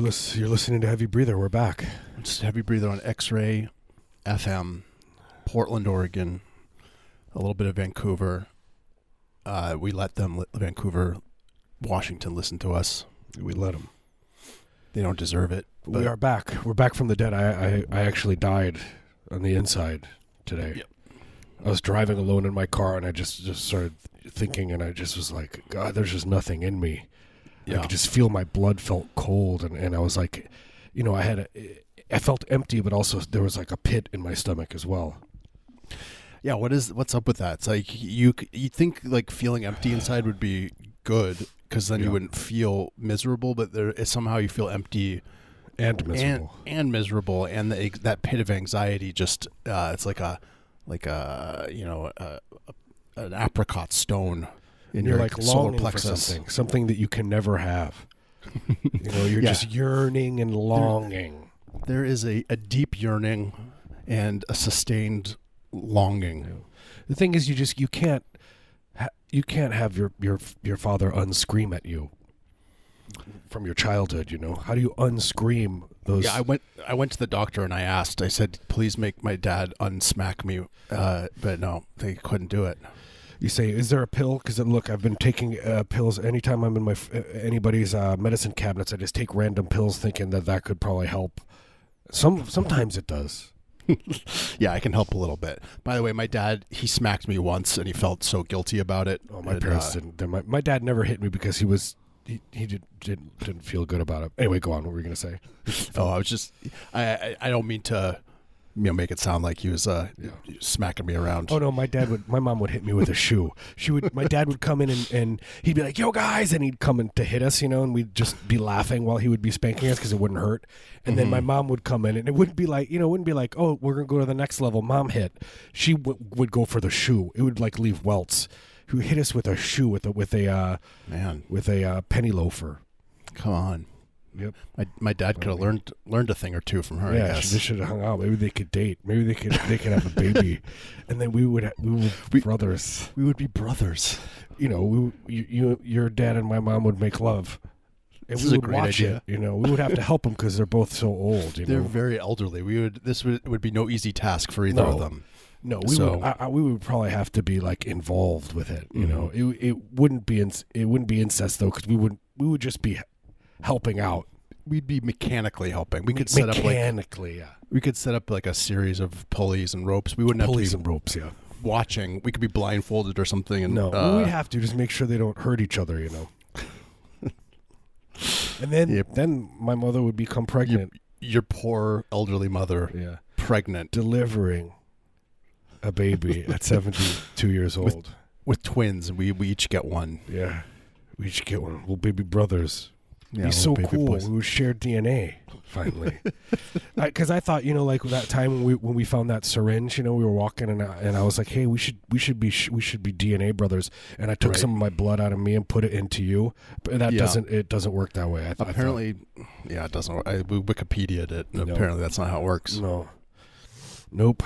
You're, lis- you're listening to Heavy Breather. We're back. It's Heavy Breather on X-Ray FM, Portland, Oregon, a little bit of Vancouver. Uh, we let them, li- Vancouver, Washington, listen to us. We let them. They don't deserve it. but- we are back. We're back from the dead. I, I, I actually died on the inside today. Yep. I was driving alone in my car and I just, just started thinking and I just was like, God, there's just nothing in me. I could just feel my blood felt cold and, and I was like, you know, I had a, I felt empty, but also there was like a pit in my stomach as well. Yeah, what is what's up with that? It's like you you think like feeling empty inside would be good because then Yeah. you wouldn't feel miserable, but there is somehow you feel empty And miserable. and and miserable, and the, that pit of anxiety just uh, it's like a like a you know a, a, an apricot stone in you're your like solar longing for plexus. something, something that you can never have. you know, you're Yeah. just yearning and longing. There is a, a deep yearning and a sustained longing. The thing is, you just you can't ha- you can't have your your your father unscream at you from your childhood. You know, how do you unscream those? Yeah, I went. I went to the doctor and I asked. I said, "Please make my dad unsmack me," uh, but no, they couldn't do it. You say, "Is there a pill?" Because look, I've been taking uh, pills anytime I'm in my uh, anybody's uh, medicine cabinets. I just take random pills, thinking that that could probably help. Some sometimes it does. Yeah, I can help a little bit. By the way, my dad he smacked me once and he felt so guilty about it. Oh, my that, parents uh, didn't. My, my dad never hit me because he was he, he did, didn't didn't feel good about it. Anyway, go on. What were you gonna say? Oh, I was just. I, I I don't mean to, you know, make it sound like he was uh Yeah. smacking me around. Oh no, my dad would. My mom would hit me with a shoe. She would. My dad would come in and, and he'd be like, "Yo, guys," and he'd come in to hit us, you know, and we'd just be laughing while he would be spanking us because it wouldn't hurt. And then my mom would come in, and it wouldn't be like, you know, it wouldn't be like, "Oh, we're gonna go to the next level." Mom hit. She w- would go for the shoe. It would like leave welts. Who hit us with a shoe with a with a uh, Man, with a uh, penny loafer? come on. Yep. My my dad could have learned learned a thing or two from her. I yeah, guess. they should have hung out. Maybe they could date. Maybe they could they could have a baby, and then we would ha- we would be brothers. we would be brothers. You know, we you, you your dad and my mom would make love, and This we would great watch idea. it. You know, we would have to help them because they're both so old. You They're know, very elderly. We would this would would be no easy task for either No. of them. no, we so- would I, I, we would probably have to be like involved with it. You know, Mm-hmm. it it wouldn't be inc- it wouldn't be incest though because we would we would just be helping out We'd be mechanically helping. We could set up like mechanically. yeah, we could set up like a series of pulleys and ropes. We wouldn't pulleys have and ropes. Yeah. to be watching. We could be blindfolded or something. And No, uh, we'd have to just make sure they don't hurt each other, you know. and then, Yep. then my mother would become pregnant. your poor elderly mother yeah, pregnant delivering a baby at seventy-two years old. with twins. We we each get one. yeah, we should get one. We'll baby brothers. Yeah, He's so cool. boys. We would share DNA finally. Because I, thought, you know, like that time when we when we found that syringe, you know, we were walking and I, and I was like, hey, we should we should be sh- we should be DNA brothers. And I took Right. some of my blood out of me and put it into you. But that Yeah. doesn't it doesn't work that way. I, th- I thought- Apparently, yeah, it doesn't. work. I, we Wikipedia'd it. No. Apparently, that's not how it works. No. Nope.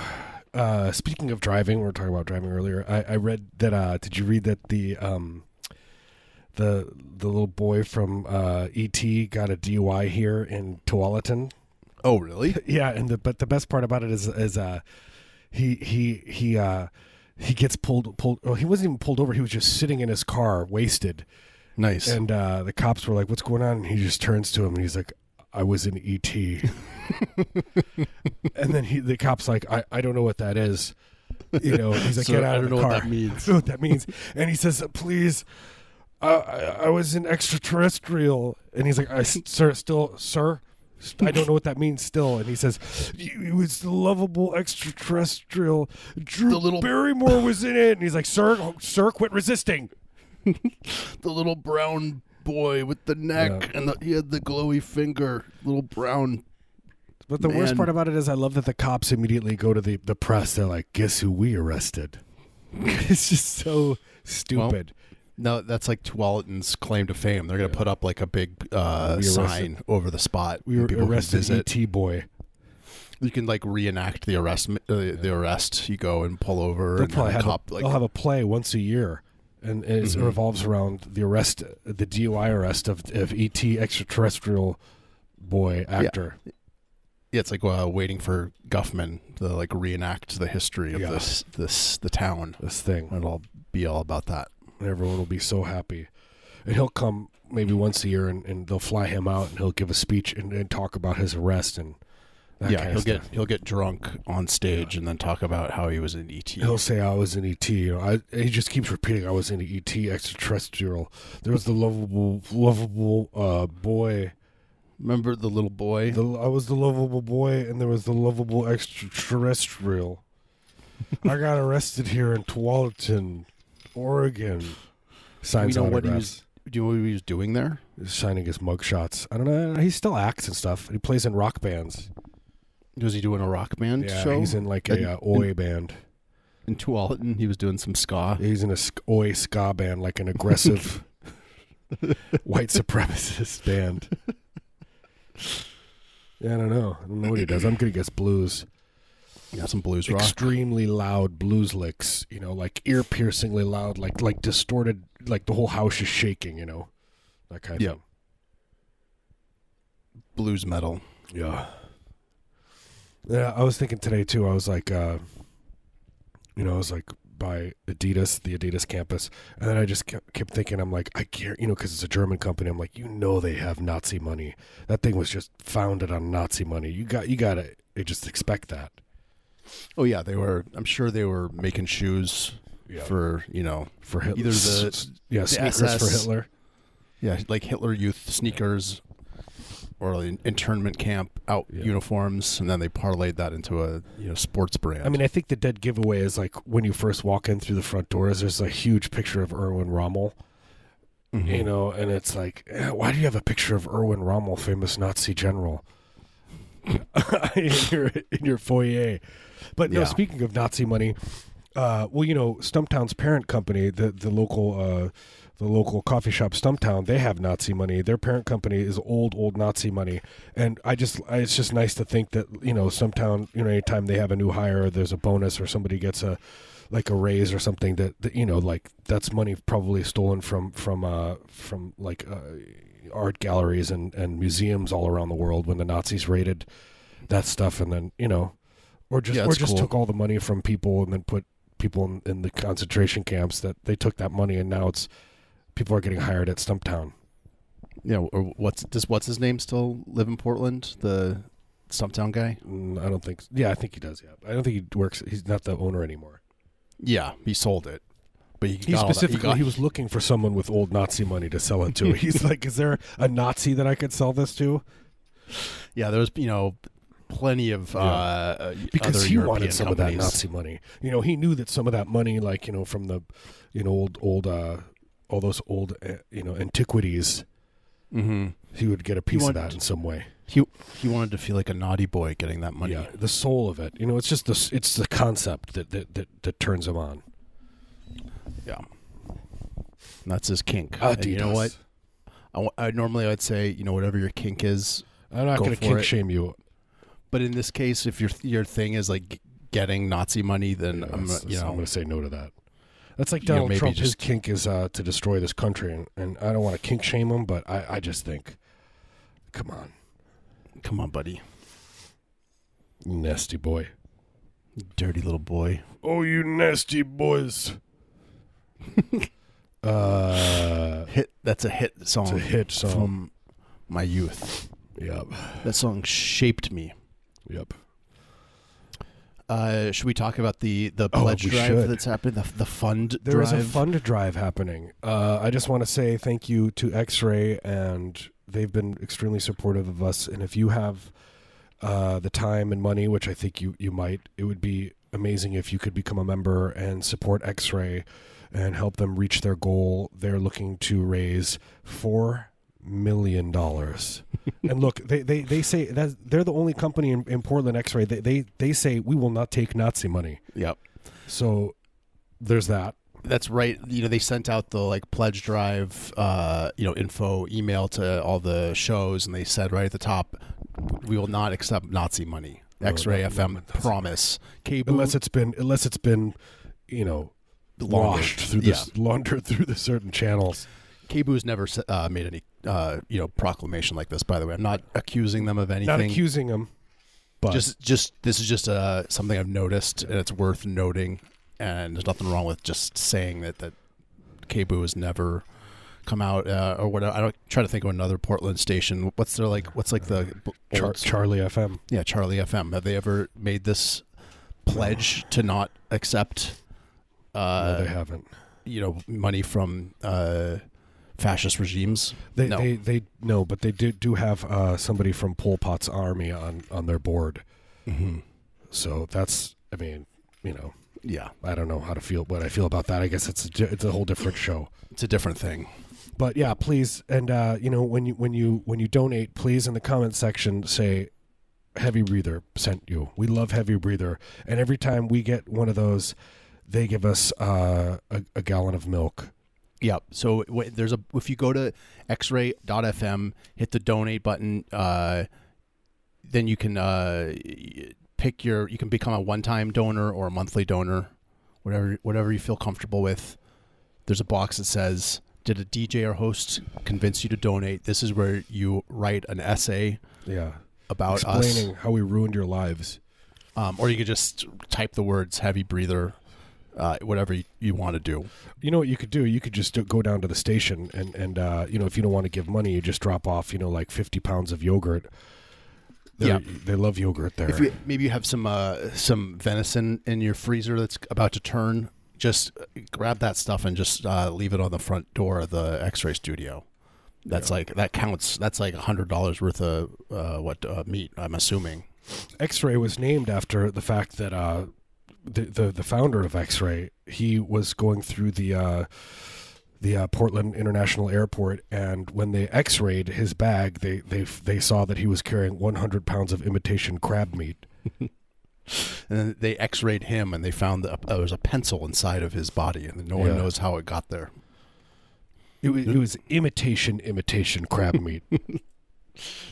Uh, speaking of driving, we were talking about driving earlier. I, I read that. Uh, did you read that the um, the the little boy from uh, ET got a DUI here in Tualatin? Oh, really? yeah, and the but the best part about it is is uh, he he he uh, he gets pulled pulled. Well, he wasn't even pulled over. He was just sitting in his car, wasted. Nice. And uh, the cops were like, "What's going on?" And he just turns to him and he's like, "I was in ET." and then he, the cops like, "I, I don't know what that is." You know, he's like, So "Get I out of don't know car." what that means. I what that means. And he says, "Please." I, I, I was an extraterrestrial, and he's like, I, "Sir, still, sir, I don't know what that means still." And he says, "It was the lovable extraterrestrial. Drew The little- Barrymore was in it." And he's like, "Sir, oh, sir, quit resisting." the little brown boy with the neck Yeah. and the, he had the glowy finger. Little brown. But the worst part about it is, I love that the cops immediately go to the, the press. They're like, "Guess who we arrested?" it's just so stupid. No, that's like Tualatin's claim to fame. They're gonna put up like a big uh, We arrested- sign over the spot. we were people can arrested visit. ET boy. You can like reenact the arrest. Uh, the arrest. You go and pull over, They'll and probably have a cop a, like they'll have a play once a year, and it Mhm. revolves around the arrest, the DUI arrest of of ET extraterrestrial boy actor. Yeah, it's like uh, waiting for Guffman to like reenact the history of Yeah. this this the town. This thing, It'll be all about that. And everyone will be so happy. And he'll come maybe once a year, and, and they'll fly him out, and he'll give a speech and, and talk about his arrest and that yeah, kind he'll of get stuff. he'll get drunk on stage and then talk about how he was in ET. He'll say, "I was in ET." You know, I, he just keeps repeating, "I was in ET extraterrestrial." There was the lovable, lovable uh, boy. Remember the little boy? The, I was the lovable boy, and there was the lovable extraterrestrial. I got arrested here in Tualatin, Oregon. Signs know what he. Do you know what he was doing there? He's signing his mugshots. I don't know. He still acts and stuff. He plays in rock bands. Was he doing a rock band Yeah, show? he's in like a uh, oi band. in Tualatin. He was doing some ska. He's in a sk- oi ska band, like an aggressive white supremacist band. Yeah, I don't know. I don't know what he does. I'm gonna guess blues. Yeah, some blues rock. Extremely loud blues licks. You know, like ear piercingly loud, like like distorted, like the whole house is shaking. You know, that kind Yeah. of. blues metal. Yeah. Yeah, I was thinking today too. I was like, uh, you know, I was like by Adidas, the Adidas campus, and then I just kept, kept thinking, I'm like, I care, you know, because it's a German company. I'm like, you know, they have Nazi money. That thing was just founded on Nazi money. You got, you got to just expect that. Oh yeah, they were. I'm sure they were making shoes Yeah. for you know For Hitler, either the yeah the sneakers for Hitler. yeah like Hitler Youth sneakers or like internment camp out Yeah. uniforms, and then they parlayed that into a you know sports brand. I mean, I think the dead giveaway is like when you first walk in through the front doors. There's a huge picture of Erwin Rommel. Mhm. you know, and it's like, eh, why do you have a picture of Erwin Rommel, famous Nazi general, in your in your foyer? But no, Yeah. speaking of Nazi money, uh, well, you know, Stumptown's parent company, the the local uh, the local coffee shop Stumptown, they have Nazi money. Their parent company is old old Nazi money, and I just I, it's just nice to think that you know Stumptown, you know, anytime they have a new hire, there's a bonus or somebody gets a like a raise or something that, that you know like that's money probably stolen from from uh from like uh, art galleries and and museums all around the world when the Nazis raided that stuff and then you know or just Yeah, or just cool. took all the money from people and then put people in, in the concentration camps that they took that money and now it's people are getting hired at Stumptown. yeah. Or what's does what's his name still live in Portland? The Stumptown guy. Mm, I don't think yeah, I think he does, yeah. I don't think he works he's not the owner anymore. Yeah, he sold it, but he, He got all that- specifically got- he was looking for someone with old Nazi money to sell it to. He's like, "Is there a Nazi that I could sell this to?" yeah, there was you know plenty of Yeah. uh, uh, Because other he European wanted some companies. of that Nazi money. You know, he knew that some of that money, like you know, from the, you know, old old uh, all those old uh, you know antiquities, Mm-hmm. he would get a piece of that in some way. He he wanted to feel like a naughty boy getting that money. Yeah, the soul of it. You know, it's just the it's the concept that that that, that turns him on. Yeah. And that's his kink. Adidas. And you know what? I normally I'd say you know whatever your kink is, I'm not going to kink it. shame you. But in this case, if your your thing is like getting Nazi money, then Yeah, I'm you that's- I'm going to say no to that. That's like You know, Donald maybe Trump. His just- kink is uh, to destroy this country, and, and I don't want to kink shame him, but I, I just think, come on, come on, buddy, nasty boy. dirty little boy. Oh, you nasty boys. uh, Hit that's a hit song. it's a hit song. from my youth. Yep. That song shaped me. Yep. Uh, should we talk about the the Oh, pledge drive should. that's happening? The the fund drive? There is a fund drive happening. Uh, I just want to say thank you to X Ray, and they've been extremely supportive of us. And if you have uh, the time and money, which I think you, you might, it would be amazing if you could become a member and support X Ray and help them reach their goal. They're looking to raise four million dollars. and look, they, they, they say that they're the only company in, in Portland X Ray. They, they they say we will not take Nazi money. Yep. So there's that. That's right. You know, they sent out the like pledge drive, uh, you know, info email to all the shows, and they said right at the top, "We will not accept Nazi money." X-ray no, FM no, promise. Cable. unless it's been unless it's been you know washed through yeah. this, laundered through the certain channels. KBOO's never uh, made any uh, you know proclamation like this. By the way, I'm not accusing them of anything. Not accusing them, but just just this is just uh, something I've noticed, and it's worth noting. And there's nothing wrong with just saying that that KBOO has never come out uh, or whatever. I don't try to think of another Portland station. What's their like? What's like the Char- Charlie FM. yeah Charlie FM? Have they ever made this pledge to not accept? Uh, no, they haven't. you know, money from uh, fascist regimes. They, no. they they no, but they do do have uh, somebody from Pol Pot's army on on their board. mm-hmm. So that's I mean, you know, Yeah, I don't know how to feel what I feel about that. I guess it's a, it's a whole different show. it's a different thing. But yeah, please and uh, you know when you when you when you donate, please in the comment section say Heavy Breather sent you. We love Heavy Breather, and every time we get one of those, they give us uh, a, a gallon of milk. Yeah. So w- there's a if you go to xray.fm, hit the donate button, uh, then you can uh, pick your you can become a one-time donor or a monthly donor, whatever whatever you feel comfortable with. There's a box that says, "Did a DJ or host convince you to donate?" This is where you write an essay Yeah, about us. explaining how we ruined your lives. Um, or you could just type the words "heavy breather," uh, whatever you, you want to do. You know what you could do? You could just do, go down to the station and and uh, you know if you don't want to give money, you just drop off you know like fifty pounds of yogurt. They're- Yeah. they love yogurt there. If you, maybe you have some uh, some venison in your freezer that's about to turn, just grab that stuff and just uh, leave it on the front door of the X-ray studio. That's Yeah. like that counts. That's like a hundred dollars worth of uh, what uh, meat. I'm assuming. X-Ray was named after the fact that uh, the, the the founder of X-Ray he was going through the uh, the uh, Portland International Airport, and when they X-rayed his bag, they they they saw that he was carrying 100 pounds of imitation crab meat. And then they X-rayed him, and they found that there was a pencil inside of his body, and no one Yeah. knows how it got there. It was, it was imitation imitation crab meat.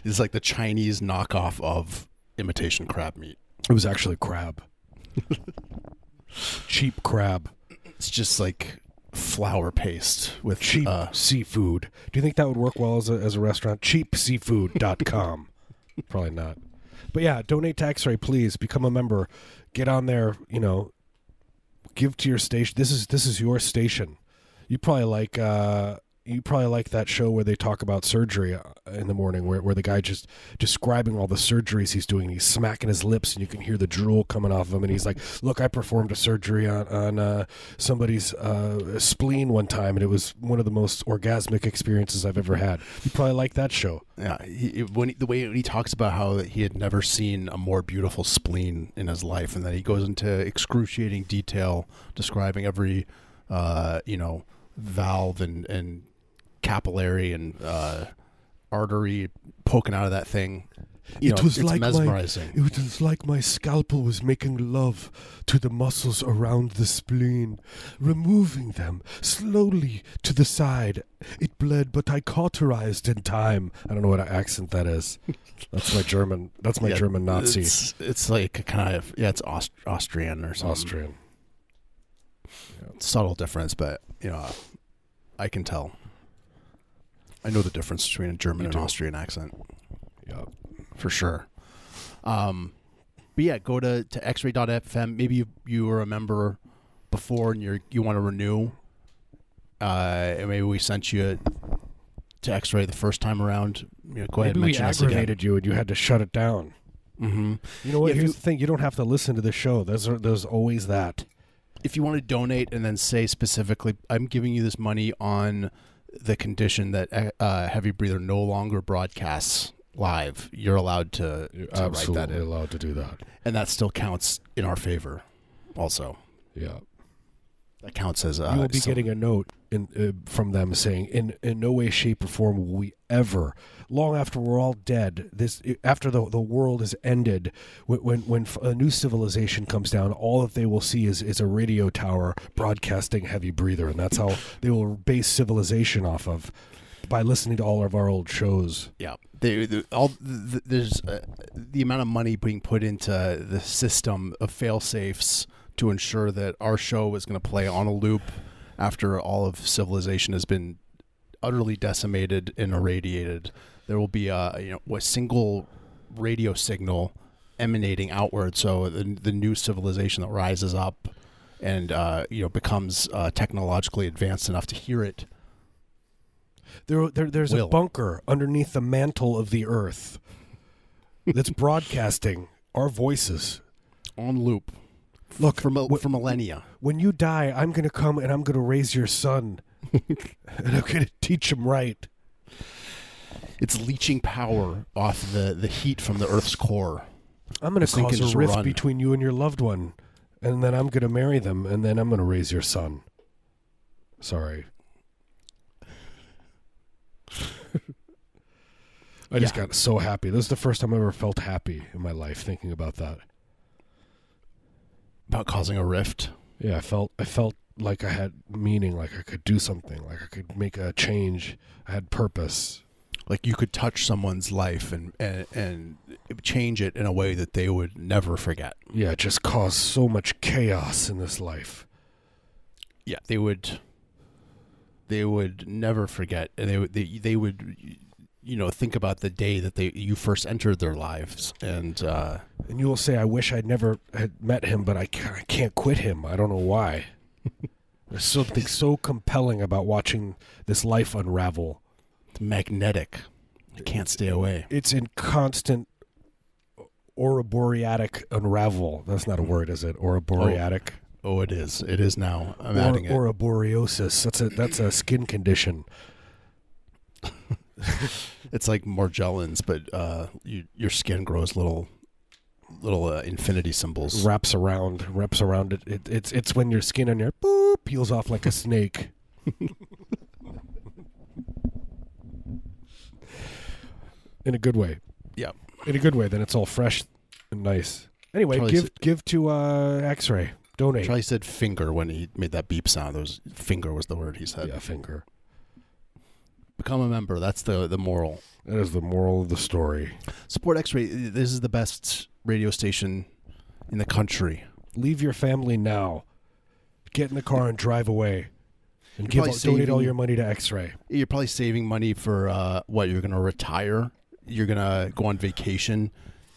It's like the Chinese knockoff of imitation crab meat. It was actually crab. Cheap crab. It's just like flour paste with Cheap uh, seafood. Do you think that would work well as a, as a restaurant? Cheapseafood.com. Probably not. But yeah, donate to X-Ray, please. Become a member. Get on there. You know, give to your station. This is this is your station. You probably like uh, you probably like that show where they talk about surgery uh, in the morning, where where the guy just describing all the surgeries he's doing. He's smacking his lips, and you can hear the drool coming off of him. And he's like, "Look, I performed a surgery on on uh, somebody's uh, spleen one time, and it was one of the most orgasmic experiences I've ever had." You probably like that show. Yeah, he, when he, the way he talks about how he had never seen a more beautiful spleen in his life, and then he goes into excruciating detail describing every, uh, you know, valve and and capillary and uh, artery poking out of that thing. You It know, was like my- It was like my scalpel was making love to the muscles around the spleen, removing them slowly to the side. It bled, but I cauterized in time. I don't know what accent that is. That's my German. That's my Yeah, German Nazi. It's, it's like kind of yeah, it's Aust- Austrian or something. Austrian. Subtle difference, but you know, I can tell. I know the difference between a German You and. Austrian accent. Yeah. for sure. Um, but yeah, go to, to xray.fm. Maybe you, you were a member before and you're, you want to renew. Uh, and maybe we sent you to X-ray the first time around. You know, go ahead Maybe and we mention again. aggravated you and you had to shut it down. Mm-hmm. You know what? Yeah, Here's you- the thing: you don't have to listen to the show. There's there's always that. If you want to donate and then say specifically, I'm giving you this money on the condition that uh, Heavy Breather no longer broadcasts live, you're allowed to, You're to write absolutely that in. allowed to do that. And that still counts in our favor also. Yeah. That counts as uh, you will be so- getting a note in, uh, from them saying, "In in no way, shape, or form will we ever, long after we're all dead, this after the the world is ended, when when, a new civilization comes down, all that they will see is is a radio tower broadcasting heavy breather, and that's how they will base civilization off of." By listening to all of our old shows, Yeah, they, they- all th- there's uh, the amount of money being put into the system of fail safes to ensure that our show is going to play on a loop after all of civilization has been utterly decimated and irradiated. There will be a you know a single radio signal emanating outward, so the the new civilization that rises up and uh, you know becomes uh, technologically advanced enough to hear it. There, there there's a bunker underneath the mantle of the earth that's broadcasting our voices. on loop. Look, for for millennia. when you die, I'm going to come and I'm going to raise your son. and I'm going to teach him right. It's leeching power off the the heat from the Earth's core. I'm going to cause a rift run. between you and your loved one. And then I'm going to marry them. And then I'm going to raise your son. Sorry. I just Yeah. got so happy. This is the first time I ever felt happy in my life thinking about that. About causing a rift. Yeah, I felt I felt like I had meaning, like I could do something, like I could make a change. I had purpose. Like you could touch someone's life and, and and change it in a way that they would never forget. Yeah, it just caused so much chaos in this life. Yeah, they would. They would never forget, and they would they, they would, you know, think about the day that they you first entered their lives, and uh, And you will say, "I wish I'd never had met him, but I ca- I can't quit him. I don't know why." There's something so compelling about watching this life unravel. it's magnetic. i can't stay away. It's in constant Ouroboreatic unravel. That's not a word, is it? Ouroboreatic. Oh, it is. It is now. I'm Or, adding it. Ouroboreosis. That's a that's a skin condition. It's like Morgellons, but uh, you, your skin grows little, little uh, infinity symbols. wraps around wraps around it. it it's it's when your skin on your boop peels off like a snake. In a good way. Yeah. In a good way, then it's all fresh and nice. Anyway, Charlie give said- give to uh X-ray. Donate. Charlie said finger when he made that beep sound. There was finger was the word he said. yeah, finger. Become a member. That's the the moral. That is the moral of the story. Support X-ray. This is the best radio station in the country. Leave your family now. Get in the car and drive away. And give donate all your money to X-ray. You're probably saving money for uh, what you're going to retire. You're going to go on vacation.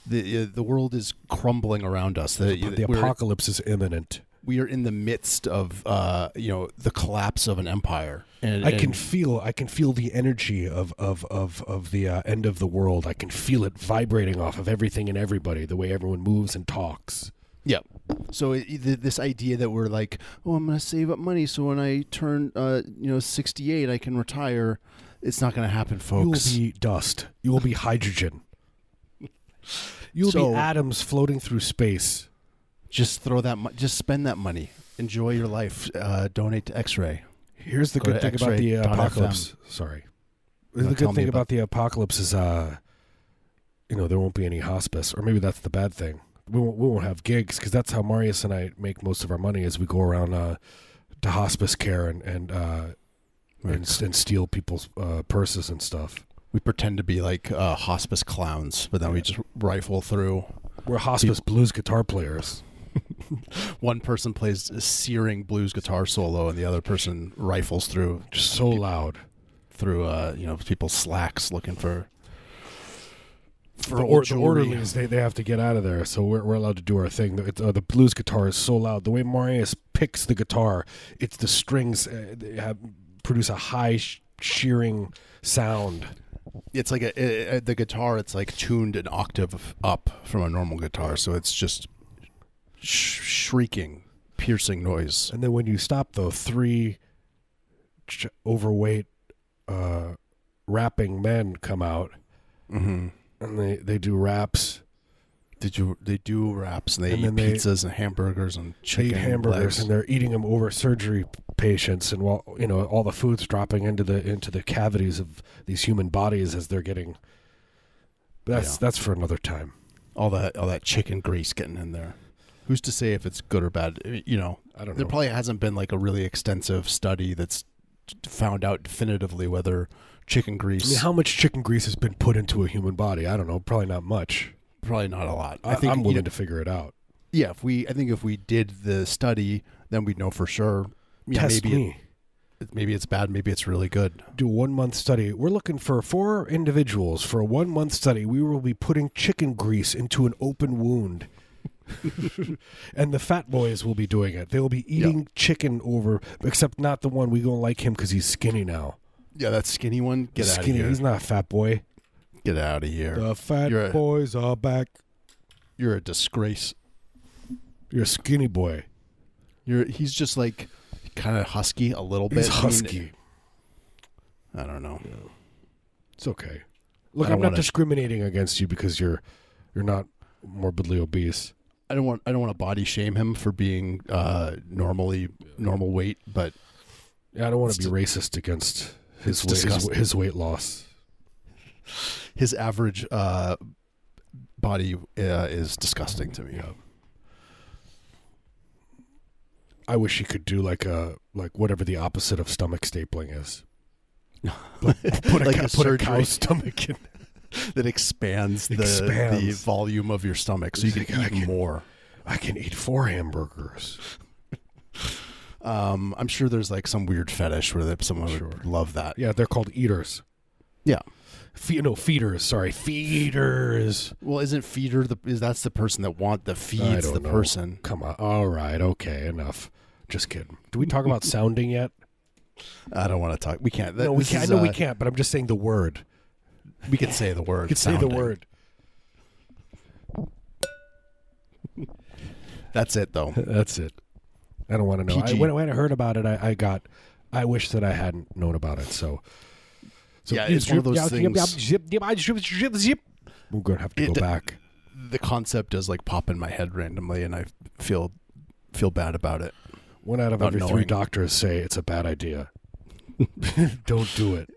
The uh, the world is crumbling around us. The, The we're- apocalypse is imminent. We are in the midst of uh, you know the collapse of an empire. And, I can and- feel I can feel the energy of of of of the uh, end of the world. I can feel it vibrating off of everything and everybody. The way everyone moves and talks. Yeah. So it, th- this idea that we're like, oh, I'm going to save up money so when I turn, uh, you know, 68, I can retire. It's not going to happen, folks. You will be dust. You will be hydrogen. You will So- be atoms floating through space. Just throw that, mo- just spend that money. Enjoy your life. Uh, donate to X-Ray. Here's the Go good to thing about the uh, x-ray.fm. apocalypse. Sorry. Now the tell good me thing about- about the apocalypse is, uh, you know, there won't be any hospice, or maybe that's the bad thing. We won't, we won't have gigs because that's how Marius and I make most of our money. Is we go around uh, to hospice care and and uh, and, and steal people's uh, purses and stuff. We pretend to be like uh, hospice clowns, but then we just rifle through. We're hospice blues guitar players. One person plays a searing blues guitar solo, and the other person rifles through Just so loud. through uh, you know people's slacks looking for for the, or, the orderlies they, they have to get out of there, so we're, we're allowed to do our thing. The, uh, the blues guitar is so loud. The way Marius picks the guitar, it's the strings uh, they have, produce a high sh- shearing sound. it's like a, uh the guitar it's like tuned an octave up from a normal guitar so it's just sh- shrieking piercing noise And then when you stop, though, three ch- overweight uh, rapping men come out mm-hmm. and they, they do raps. did you they do wraps and they And eat then they- pizzas and hamburgers and They chicken eat hamburgers legs. and they're eating them over surgery patients, and while you know all the food's dropping into the into the cavities of these human bodies as they're getting. That's Yeah. that's for another time. all that all that chicken grease getting in there who's to say if it's good or bad you know I don't know. there probably hasn't been like a really extensive study that's found out definitively whether chicken grease I mean, how much chicken grease has been put into a human body? I don't know. Probably not much. probably not a lot I, think I'm you willing know, to figure it out. yeah, if we, I think if we did the study, then we'd know for sure. Yeah, Test maybe me. It, maybe it's bad. Maybe it's really good. do a one month study. We're looking for four individuals for a one month study. We will be putting chicken grease into an open wound. and the fat boys will be doing it. They will be eating chicken over, except not the one we don't like him because he's skinny now. Yeah, that skinny one. Get out of skinny. here. He's not a fat boy. Get out of here. The fat You're a- boys are back. You're a disgrace. You're a skinny boy. You're. He's just like kind of husky a little bit. He's I mean, husky. I don't know. It's okay. Look, I'm not wanna- discriminating against you because you're you're not morbidly obese. I don't want. I don't want to body shame him for being uh, normally normal weight, but Yeah, I don't want to be racist against his weight, his, his weight loss. his average uh, body uh, is disgusting to me. I wish he could do like a like whatever the opposite of stomach stapling is. Like, put a, Like a put a cow's stomach in. That expands the the volume of your stomach, so you can like, eat can- more. I can eat four hamburgers. Um, I'm sure there's like some weird fetish where that someone Sure. would love that. Yeah, they're called eaters. Yeah. Fe- no, feeders. Sorry, feeders. Well, isn't feeder the is that's the person that want that I feeds the know. person? Come on. All right. Okay. Enough. Just kidding. Do we talk about sounding yet? I don't want to talk. We can't. no, we can't. I is, know we uh, can't. But I'm just saying the word. We can say the word. We can say the word. That's it, though. That's it. I don't want to know. I, when, when I heard about it, I, I got. I wish that I hadn't known about it. So. so Yeah, it's one of those things-. We're gonna have to It- go back. The concept does like pop in my head randomly, and I feel feel bad about it. One out of every three doctors say it's a bad idea. don't do it.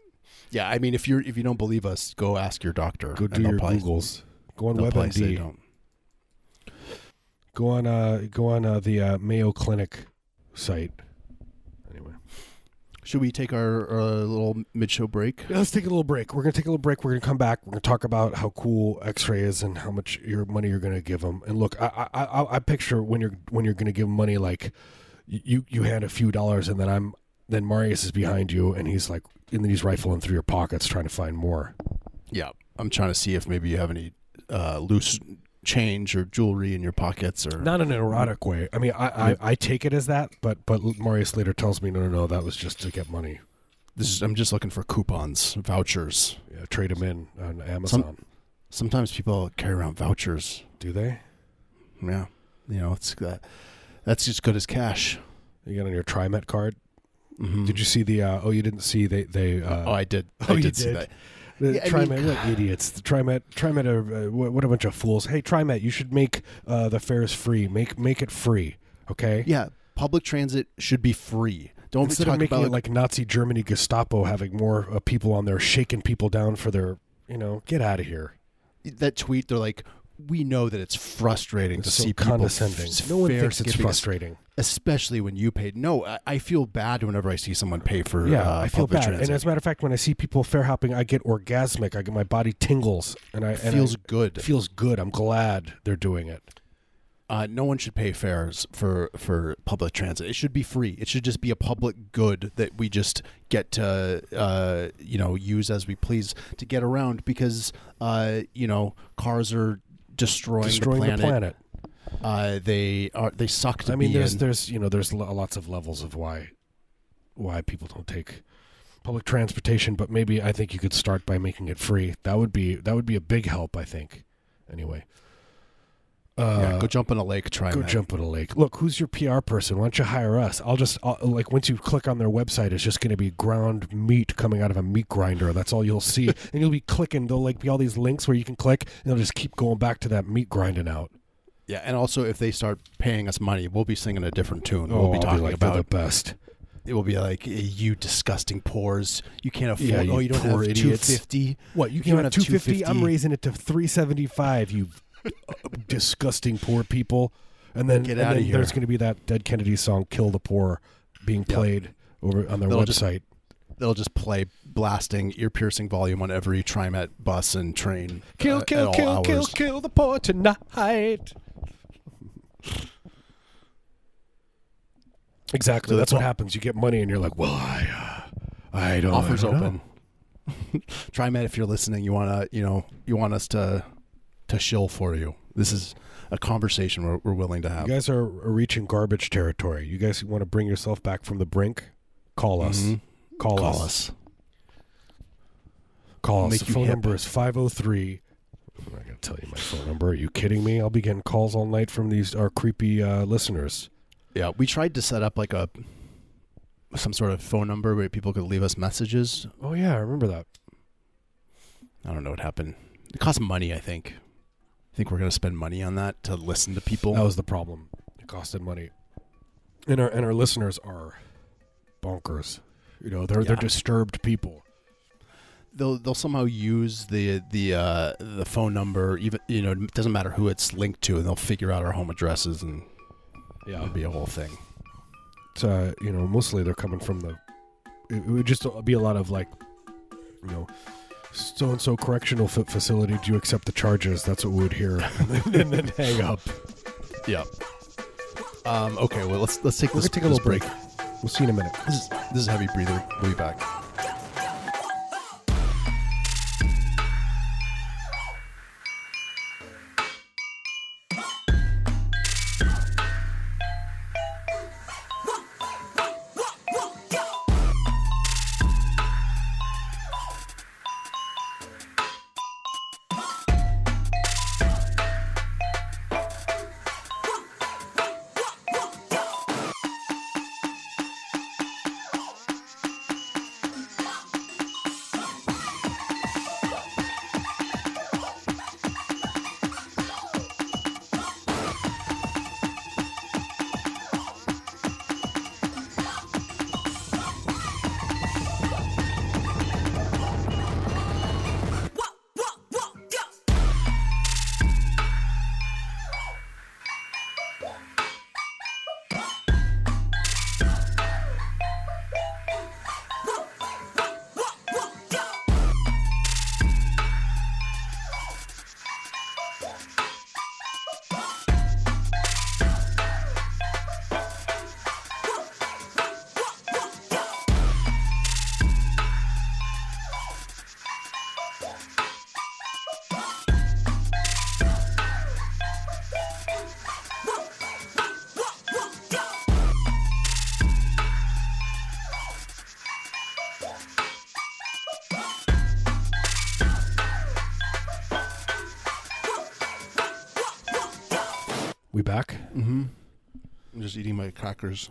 Yeah, I mean, if you're if you don't believe us, go ask your doctor. Go do your probably- Googles. Go on they'll probably say WebMD. Go on. Uh, go on uh, the uh, Mayo Clinic site. Anyway, Should we take our uh, little mid-show break? Yeah, let's take a little break. We're gonna take a little break. We're gonna come back. We're gonna talk about how cool X-ray is and how much your money you're gonna give them. And look, I I, I, I picture when you're when you're gonna give 'em money, like you you hand a few dollars, and then I'm then Marius is behind you, and he's like, and then he's rifling through your pockets trying to find more. Yeah, I'm trying to see if maybe you have any uh, loose change or jewelry in your pockets, or Not in an erotic way. I mean, I, I, I take it as that, but but Marius later tells me, no, no, no, that was just to get money. this is, I'm just looking for coupons, vouchers. Yeah, trade them in on Amazon. Sometimes people carry around vouchers. Do they? Yeah, you know, it's that. That's as good as cash. You got on your TriMet card. Mhm. Did you see the? Uh, oh, you didn't see they they. Uh, Oh, I did. Oh, I you did, see did? that. The Yeah, I mean- what idiots! The TriMet, TriMet, are, uh, what, what a bunch of fools! Hey, TriMet, you should make uh, the fares free. Make make it free, okay? Yeah, public transit should be free. Don't Instead talk of making about it like Nazi Germany, Gestapo having more uh, people on there shaking people down for their, you know, get out of here. that tweet. They're like, we know that it's frustrating It's to so see people condescending. f- no one thinks it's frustrating. especially when you paid. No, I, I feel bad whenever I see someone pay for. Yeah, uh, I feel bad. Transit. And as a matter of fact, when I see people fair hopping, I get orgasmic. I get my body tingles, and I and feels I- good. it feels good. I'm glad they're doing it. uh, no one should pay fares for for public transit. It should be free. It should just be a public good that we just get to uh, you know use as we please to get around because uh, you know cars are destroying, Destroying the the planet. planet. Uh, they are they suck to I mean, be there's in. there's you know there's lots of levels of why why people don't take public transportation, but maybe I think you could start by making it free. That would be that would be a big help. I think. Anyway. Uh, yeah, go jump in a lake. Try that. Go that. jump in a lake. Look, who's your PR person? Why don't you hire us? I'll just I'll, like once you click on their website, it's just going to be ground meat coming out of a meat grinder. That's all you'll see, and you'll be clicking. There'll like be all these links where you can click, and they'll just keep going back to that meat grinding out. Yeah, and also if they start paying us money, we'll be singing a different tune. Oh, we'll be I'll talking like, about the best. it. Will be like "Eh, you disgusting pores. You can't afford. Yeah, you oh, you don't have two idiots." fifty. What you You can don't have have two fifty? I'm raising it to three seventy five. You disgusting poor people. And then, Get and then here. there's going to be that Dead Kennedy song "Kill the Poor" being played over on their They'll just- website. They'll just play blasting ear piercing volume on every TriMet bus and train. Kill, uh, at kill, all kill, kill, hours. kill the poor tonight. Exactly. So that's the what happens. You get money, and you're like, "Well, I, uh, I don't." Offers I don't open. know." TriMet if you're listening. You wanna, you know, you want us to to shill for you. This is a conversation we're, we're willing to have. You guys are, reaching garbage territory. You guys want to bring yourself back from the brink? Call us. Mhm. Call, Call us. us. Call us. The phone hip. number is 503. I'm not going to tell you my phone number. Are you kidding me? I'll be getting calls all night from these our creepy uh, listeners. Yeah, we tried to set up like a some sort of phone number where people could leave us messages. Oh, yeah, I remember that. I don't know what happened. It cost money, I think. Think we're gonna spend money on that to listen to people. That was the problem. It costed money. And our, and our listeners are bonkers. You know, they're, they're disturbed people. they'll they'll somehow use the the uh, the phone number. Even you know, it doesn't matter who it's linked to, and they'll figure out our home addresses, and Yeah. it'll be a whole thing. It's, uh, you know, mostly they're coming from the. It, it would just be a lot of like, you know, so and so correctional fa- facility. Do you accept the charges? That's what we would hear, and then hang up. Yeah. Um, okay, well let's let's take We're this gonna take a little break. We'll see you in a minute. This is this is heavy breather. We'll be back. Just eating my crackers.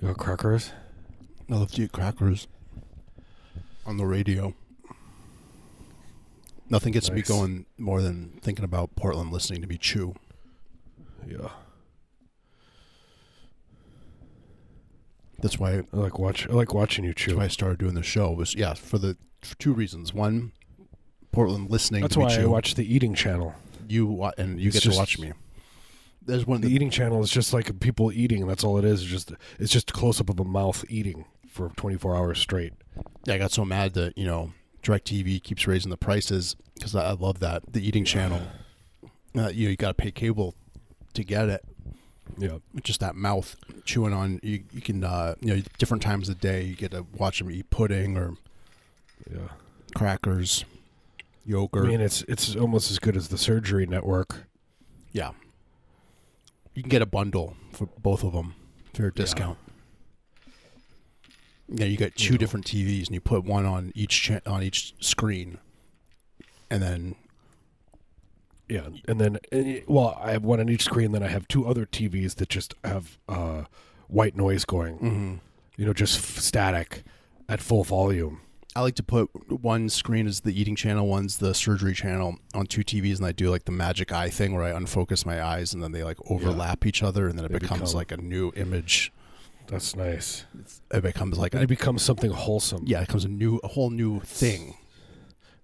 You got crackers? I love to eat crackers on the radio. Nothing gets me going more than thinking about Portland listening to me chew. Yeah. That's why I like watch. I like watching you That's chew. why I started doing the show. Was yeah for the for two reasons. One, Portland listening. That's to me why I watch the eating channel. you wa- and you It's get just- to watch me. There's one. The That, eating channel is just like people eating. That's all it is. It's just it's just a close up of a mouth eating for 24 hours straight. yeah, I got so mad that you know Directv keeps raising the prices because I, I love that the eating channel. Uh, you you got to pay cable to get it. Yeah. Just that mouth chewing on. You you can uh, you know different times of day you get to watch them eat pudding or Yeah. crackers, yogurt. I mean, it's it's almost as good as the surgery network. Yeah. You can get a bundle for both of them for a discount. Yeah, you get two You different TVs, and you put one on each cha- on each screen, and then Yeah, and then well, I have one on each screen. Then I have two other TVs that just have uh, white noise going. You know, just f- static at full volume. I like to put one screen as the eating channel, one's the surgery channel on two TVs, and I do like the magic eye thing where I unfocus my eyes, and then they like overlap each other, and then it They becomes become- like a new image. That's nice. It becomes like And a, it becomes something wholesome. yeah, it becomes a new, a whole new thing.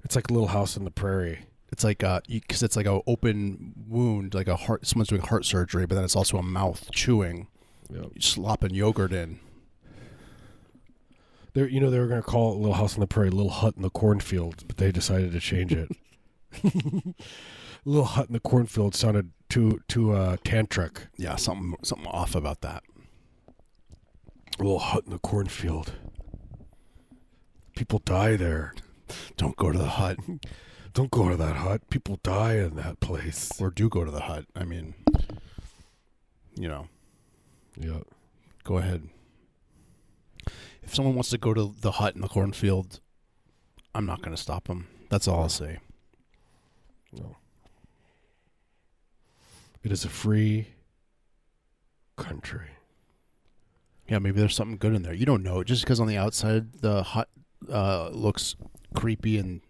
It's like a little house in the prairie. It's like uh, because it's like a open wound, like a heart. Someone's doing heart surgery, but then it's also a mouth chewing, Yeah. slopping yogurt in. They, you know, they were going to call it Little House on the Prairie, Little Hut in the Cornfield, but they decided to change it. Little Hut in the Cornfield sounded too too uh, tantric. Yeah, something something off about that. A little hut in the cornfield. People die there. Don't go to the hut Don't go to that hut. People die in that place. or do go to the hut. I mean, you know, Yeah. go ahead. If someone wants to go to the hut in the cornfield, I'm not going to stop them. That's all I'll say. No. It is a free country. Yeah, maybe there's something good in there. You don't know. Just because on the outside the hut uh, looks creepy and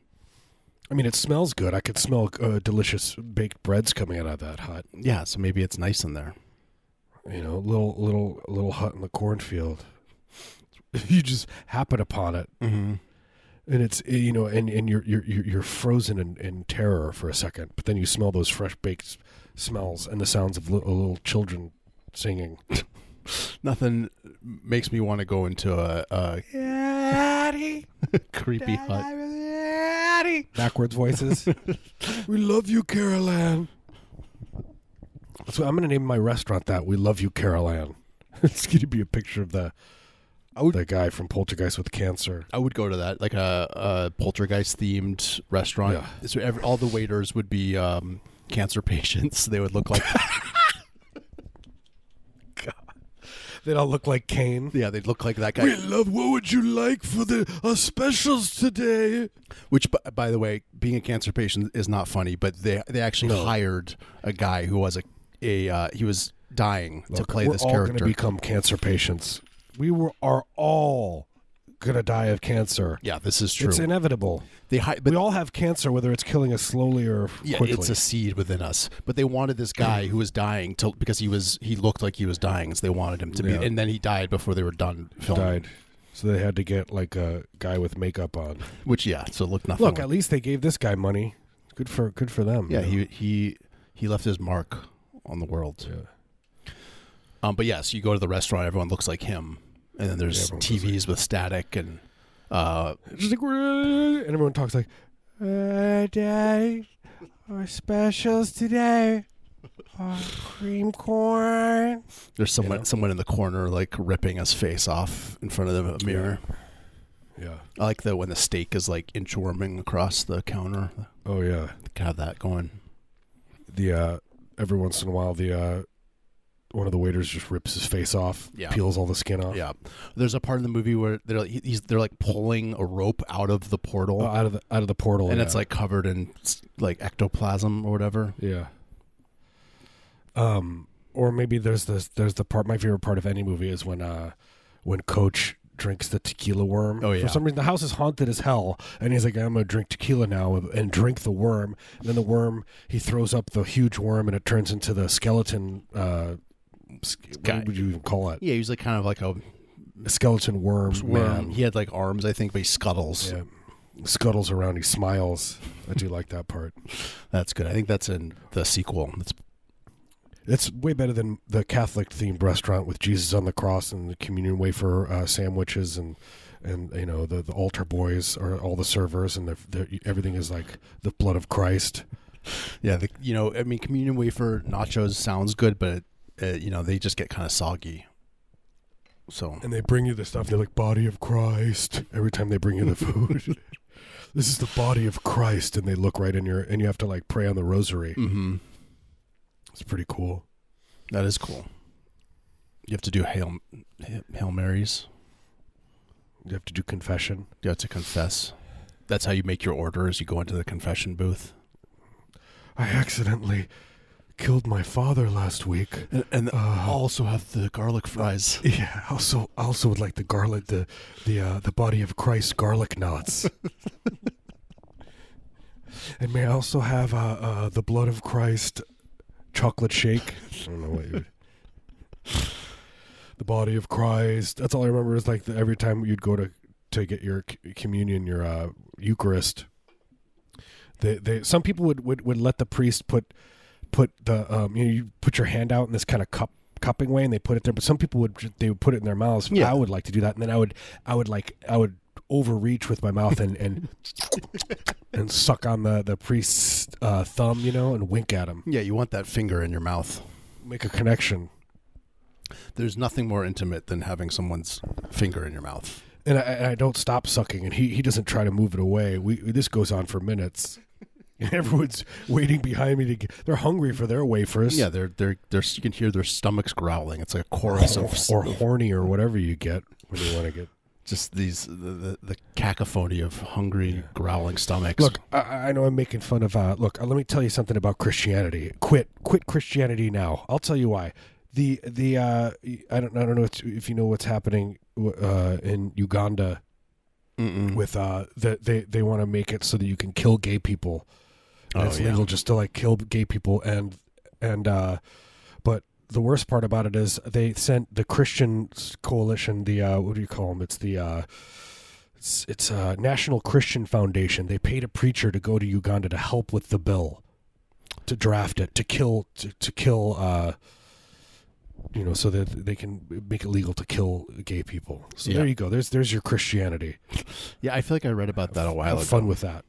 I mean, it smells good. I could smell uh, delicious baked breads coming out of that hut. yeah, so maybe it's nice in there. You know, little little little hut in the cornfield. you just happen upon it, Mm-hmm. and it's eh, you know, and, and you're you're you're frozen in, in terror for a second, but then you smell those fresh baked smells and the sounds of li- little children singing. Nothing makes me want to go into a, a Daddy, creepy hut. Daddy. Backwards voices. we love you, Carol Anne. So I'm going to name my restaurant that. We love you, Carol Anne. it's going to be a picture of the the guy from Poltergeist with cancer. I would go to that, like a, a poltergeist themed restaurant. Yeah. So every, all the waiters would be um, cancer patients. They would look like They don't look like Kane. yeah, they'd look like that We guy. love. What would you like for the uh, specials today? Which, b- by the way, being a cancer patient is not funny. But they they actually No. hired a guy who was a a uh, he was dying to Look, play we're this all character. to become cancer patients. We were are all going to die of cancer. yeah, this is true. It's inevitable. they hi- but we all have cancer, whether it's killing us slowly or yeah, quickly. it's a seed within us. But they wanted this guy who was dying to because he was he looked like he was dying, so they wanted him to Yeah. be. And then he died before they were done filming. died. So they had to get like a guy with makeup on. Which yeah, so it looked nothing. Look, like- at least they gave this guy money. Good for good for them. yeah, you know? he he he left his mark on the world. Yeah. Um, but yes, you go to the restaurant, everyone looks like him, and then there's Yeah, TVs with static and uh, Just like, and everyone talks like, uh, Daddy, our specials today are cream corn. there's someone know? someone in the corner like ripping his face off in front of the mirror. Yeah. I like that when the steak is like inchworming across the counter. Oh yeah. Have that going. The uh, every once in a while, the uh, one of the waiters just rips his face off, Yeah. peels all the skin off. Yeah, there's a part in the movie where they're like, he's they're like pulling a rope out of the portal, Oh, out of the out of the portal, and yeah. it's like covered in like ectoplasm or whatever. Yeah. Um, or maybe there's this there's the part my favorite part of any movie is when uh when Coach drinks the tequila worm. Oh, yeah. For some reason, the house is haunted as hell, and he's like, "I'm gonna drink tequila now and drink the worm." And then the worm, he throws up the huge worm, and it turns into the skeleton. Uh, Guy. what would you even call it? Yeah, he's like kind of like a A skeleton worm, worm. man. He had like arms, I think, but he scuttles. Yeah. Scuttles around. He smiles. I do like that part. That's good. I think that's in the sequel. It's It's way better than the Catholic themed restaurant with Jesus on the cross and the communion wafer uh, sandwiches and and you know the, the altar boys are all the servers and they're, they're, everything is like the blood of Christ. yeah, the, you know, I mean, communion wafer nachos sounds good, but uh, you know, they just get kind of soggy. So And they bring you the stuff. They're like body of Christ every time they bring you the food. this is the body of Christ, and they look right in your and you have to like pray on the rosary. hmm It's pretty cool. that is cool. You have to do hail hail marys. You have to do confession. You have to confess. That's how you make your order. Is you go into the confession booth. I accidentally killed my father last week. And, and Uh, also have the garlic fries. Yeah, also I also would like the garlic the the uh, the body of Christ garlic knots. and may I also have uh, uh, the blood of Christ chocolate shake. I don't know what you would. The body of Christ. That's all I remember is like the, every time you'd go to to get your c- communion, your uh, Eucharist. They they some people would, would, would let the priest put put the um you know you put your hand out in this kind of cup cupping way and they put it there but some people would they would put it in their mouths Yeah. i would like to do that and then i would i would like i would overreach with my mouth and and and suck on the the priest's uh, thumb, you know, and wink at him, Yeah, you want that finger in your mouth. make a connection. There's nothing more intimate than having someone's finger in your mouth. And I, and I don't stop sucking, and he he doesn't try to move it away. We this goes on for minutes. Everyone's waiting behind me to get. They're hungry for their wafers. Yeah, they're they're they're you can hear their stomachs growling. It's like a chorus or, of or horny or whatever you get when you want to get. just these the, the, the cacophony of hungry growling stomachs. Look, I, I know I'm making fun of. Uh, look, uh, let me tell you something about Christianity. Quit, quit Christianity now. I'll tell you why. The the uh, I don't I don't know if, if you know what's happening uh, in Uganda Mm-mm. with uh that they they want to make it so that you can kill gay people. And Oh, it's yeah. legal just to like kill gay people and and uh but the worst part about it is they sent the Christian coalition the uh what do you call them it's the uh it's it's a National Christian Foundation they paid a preacher to go to Uganda to help with the bill to draft it to kill to, to kill uh you know so that they can make it legal to kill gay people so Yeah. there you go there's there's your Christianity yeah, I feel like I read about that a while have ago. fun with that.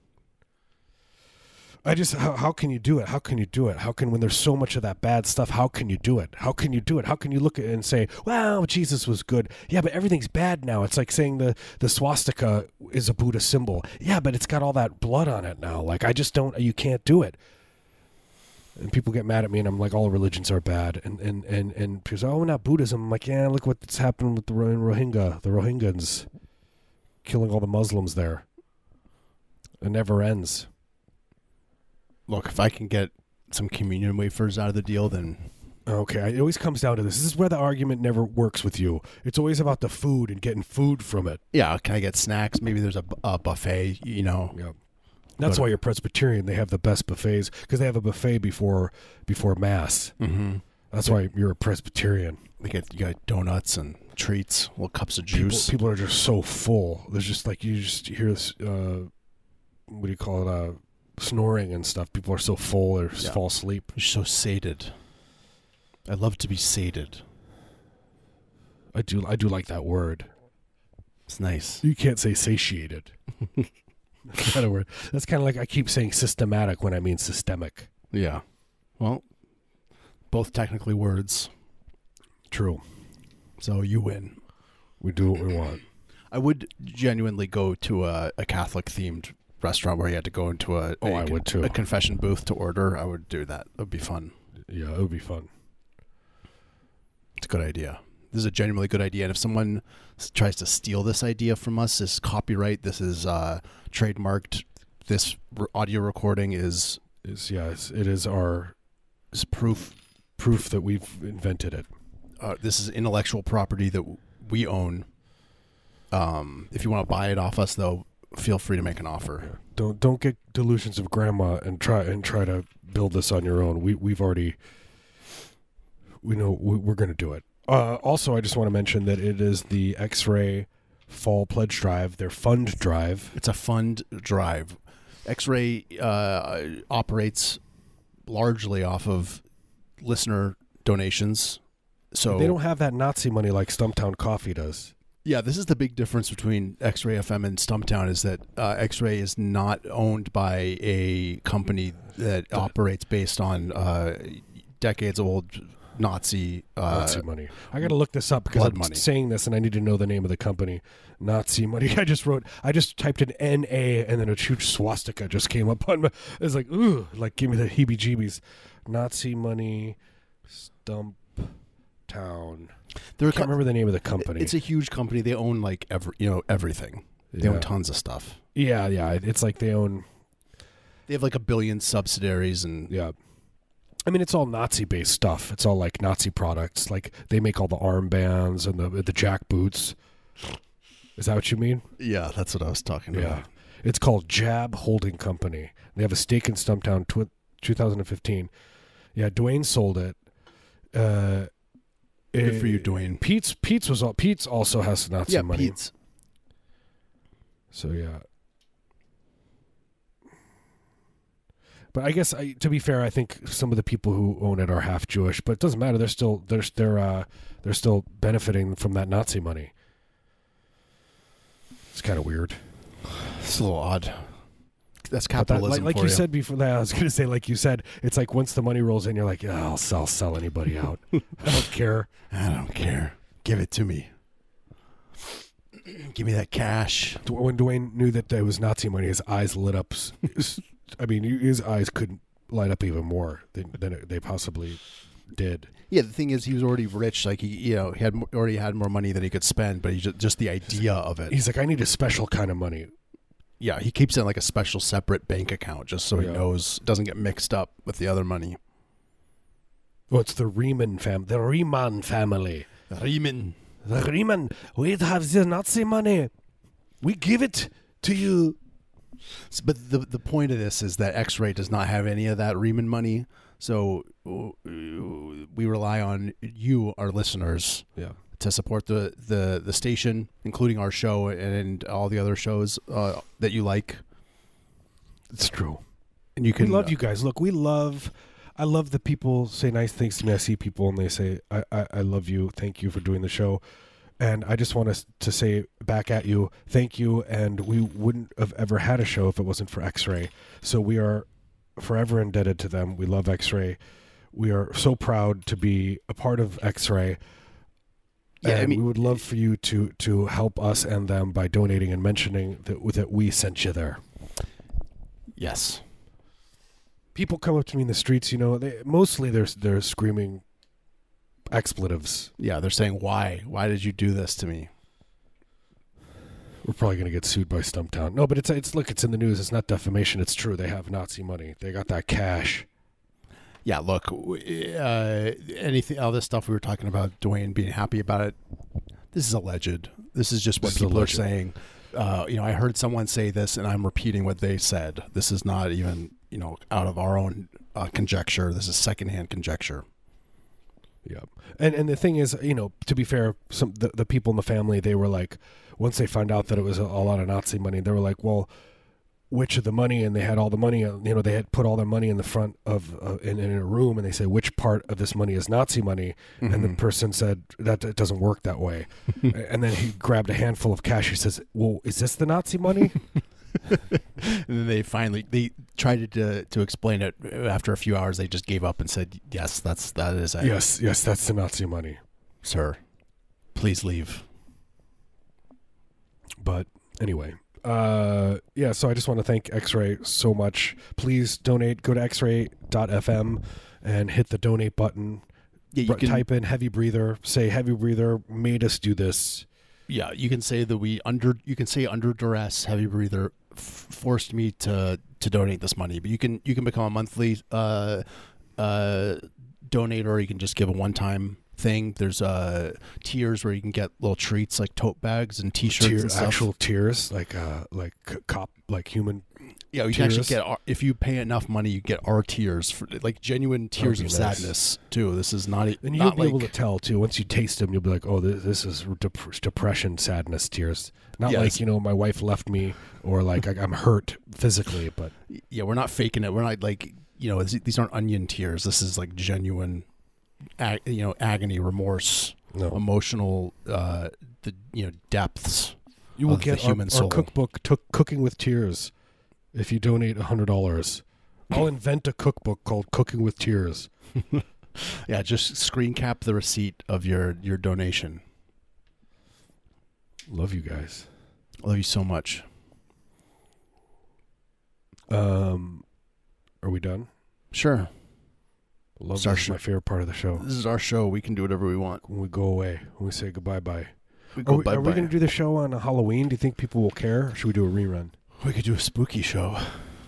I just how, how can you do it? How can you do it? How can when there's so much of that bad stuff? How can you do it? How can you do it? How can you look at it and say, "Well, Jesus was good"? Yeah, but everything's bad now. It's like saying the the swastika is a Buddha symbol. Yeah, but it's got all that blood on it now. Like I just don't. You can't do it. And people get mad at me, and I'm like, all religions are bad. And and and and people say, oh, not Buddhism. I'm like, yeah, look what's happening with the Rohingya, the Rohingyans, killing all the Muslims there. It never ends. Look, if I can get some communion wafers out of the deal, then Okay, it always comes down to this. This is where the argument never works with you. It's always about the food and getting food from it. yeah, can I get snacks? Maybe there's a, bu- a buffet. You know, Yeah. That's why you're Presbyterian. They have the best buffets because they have a buffet before before mass. mm-hmm. That's why you're a Presbyterian. they get you got donuts and treats, little cups of People, juice. people are just so full. There's just like you just hear this. Uh, what do you call it? Uh, snoring and stuff. People are so full just Yeah. fall asleep. You're so sated. I love to be sated. I do. I do like that word. It's nice. You can't say satiated. That's not a word. That's kind of like I keep saying systematic when I mean systemic. Yeah. Well, both technically words, True. so you win. We do what we want. I would genuinely go to a, a Catholic themed restaurant where you had to go into a, Oh, a I would too. a confession booth to order. I would do that. It would be fun. Yeah, it would be fun. It's a good idea. This is a genuinely good idea. And if someone s- tries to steal this idea from us, this is copyright. This is uh, trademarked. This r- audio recording is Is yeah, it's, it is our is proof. proof that we've invented it. Uh, this is intellectual property that w- we own. Um, if you want to buy it off us, though, feel free to make an offer. Don't don't get delusions of grandma and try and try to build this on your own. We we've already we know we, we're going to do it. Uh, also, I just want to mention that it is the X-ray Fall Pledge Drive, their fund drive. It's a fund drive. X-ray uh, operates largely off of listener donations. So They don't have that Nazi money like Stumptown Coffee does. Yeah, this is the big difference between X-Ray FM and Stumptown is that uh, X-Ray is not owned by a company that operates based on uh, decades-old Nazi. Uh, Nazi money. I got to look this up because I'm money. saying this and I need to know the name of the company. Nazi money. I just wrote. I just typed in N A and then a huge swastika just came up on my. It's like ooh, like give me the heebie-jeebies. Nazi money, Stump Town. They're I can't co- remember the name of the company. It's a huge company. They own like every, you know, everything. They yeah. own tons of stuff. yeah, yeah. It's like they own. They have like a billion subsidiaries, and Yeah. I mean, it's all Nazi-based stuff. It's all like Nazi products. Like they make all the armbands and the the jack boots. Is that what you mean? yeah, that's what I was talking about. Yeah. about. It's called Jab Holding Company. They have a stake in Stumptown, tw- 2015. Yeah, Duane sold it. Uh, Good for you, eh, Duane. Peet's Peet's was all, Peet's also has Nazi yeah, money. Peet's. So yeah. But I guess I, to be fair, I think some of the people who own it are half Jewish, but it doesn't matter. They're still they're they're uh, they're still benefiting from that Nazi money. It's kind of weird. It's a little odd. That's But that, capitalism like, like you you. said before that, I was going to say, like you said, it's like once the money rolls in, you're like, yeah, I'll sell, sell anybody out. I don't care. I don't care. Give it to me. Give me that cash. When Duane knew that it was Nazi money, his eyes lit up. I mean, his eyes couldn't light up even more than, than they possibly did. Yeah, the thing is, he was already rich. Like he, you know, he had already had more money than he could spend. But he just, just the idea of it. He's like, I need a special kind of money. Yeah, he keeps it in like a special separate bank account just so he knows doesn't get mixed up with the other money. Oh, it's the Reimann fam, the Reimann family. Reimann. The Reimann, we have the Nazi money. We give it to you. But the the point of this is that X-Ray does not have any of that Reimann money. So uh, we rely on you, our listeners, Yeah. To support the, the, the station, including our show and all the other shows uh, that you like. It's true. And you can we love you guys. Look, we love. I love that people say nice things to me. I see people and they say, I, I, I love you. Thank you for doing the show. And I just want us to say back at you, thank you. And we wouldn't have ever had a show if it wasn't for X Ray. So we are forever indebted to them. We love X Ray. We are so proud to be a part of X Ray. Yeah, I and mean- we would love for you to to help us and them by donating and mentioning that that we sent you there Yes. people come up to me in the streets, you know, they mostly they're they're screaming expletives. Yeah, they're saying why? Why did you do this to me? We're probably going to get sued by Stumptown. No, but it's it's look, it's in the news. It's not defamation. It's true. They have Nazi money. They got that cash. Yeah, look, uh, anything, all this stuff we were talking about, Duane being happy about it. This is alleged. This is just what This people are saying. Uh, you know, I heard someone say this, and I'm repeating what they said. This is not even, you know, out of our own uh, conjecture. This is secondhand conjecture. Yeah. And and the thing is, you know, to be fair, some the, the people in the family, they were like once they found out that it was a, a lot of Nazi money, they were like, well, which of the money and they had all the money you know they had put all their money in the front of uh, in, in a room and they say which part of this money is nazi money and the Mhm. person said that it doesn't work that way and then he grabbed a handful of cash he says well is this the nazi money And then they finally they tried to to explain it after a few hours. They just gave up and said, "Yes, that's that is it, yes yes that's the nazi money sir. Please leave." but anyway uh yeah so i just want to thank x-ray so much. Please donate go to x-ray.fm and hit the donate button. Yeah, you Br- can type in heavy breather say heavy breather made us do this. Yeah, you can say that we under you can say under duress heavy breather f- forced me to to donate this money, but you can you can become a monthly uh uh donate or you can just give a one time thing. There's uh tiers where you can get little treats like tote bags and t-shirts Tear- and actual tears like uh like cop like human yeah, you can actually get our, if you pay enough money, you get our tears for like genuine tears of nice. sadness too. This is not and you'll not be like able to tell too once you taste them you'll be like oh this, this is dep- depression sadness tears not Yes. like you know my wife left me or like I, i'm hurt physically but yeah, we're not faking it. We're not like you know these these aren't onion tears. This is like genuine, ag- you know, agony, remorse, no emotional, uh, the you know depths. you will of the get human our, soul. our cookbook took cooking with tears if you donate a hundred dollars i'll invent a cookbook called cooking with tears Yeah, just screen cap the receipt of your your donation. love you guys love you so much. um are we done Sure, love It's our this is my favorite part of the show this is our show. We can do whatever we want. when we go away when we say goodbye bye We Are we, bye are we going to do the show on Halloween? Do you think people will care? Or should we do a rerun? we could do a spooky show.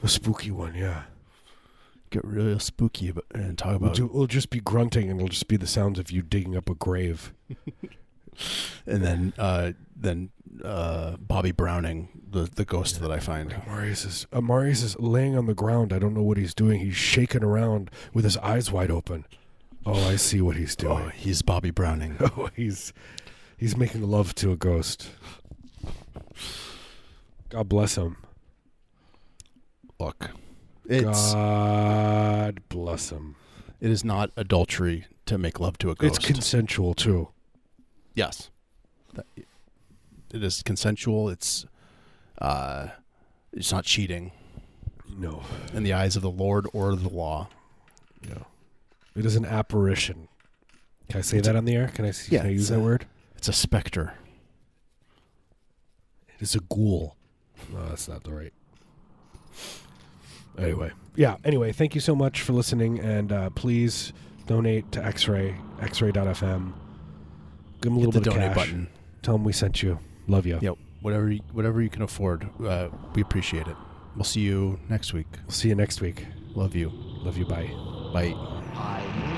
A spooky one, yeah. Get real spooky and talk We'll, about do, we'll just be grunting, and it'll just be the sounds of you digging up a grave. and then uh, then uh, Bobby Browning, the the ghost that I find. Like Marius is uh, Marius is laying on the ground. I don't know what he's doing. He's shaking around with his eyes wide open. Oh, I see what he's Oh, doing. he's Bobby Browning. Oh, he's he's making love to a ghost. God bless him. Look, it's God bless him. it is not adultery to make love to a ghost. It's consensual too. Yes. It is consensual. It's uh, it's not cheating No. in the eyes of the Lord or the law. No. It is an apparition. Can I say that on the air? Can I? Yeah, can I use that word? It's a specter. It is a ghoul. No, that's not the right. Anyway. Yeah. Anyway, thank you so much for listening and uh, please donate to X Ray, xray.fm give them a little bit of donate cash. button. Tell them we sent you. Love you. Yep. Whatever you, whatever you can afford, uh, we appreciate it. We'll see you next week. We'll see you next week. Love you. Love you. Bye. Bye. Bye.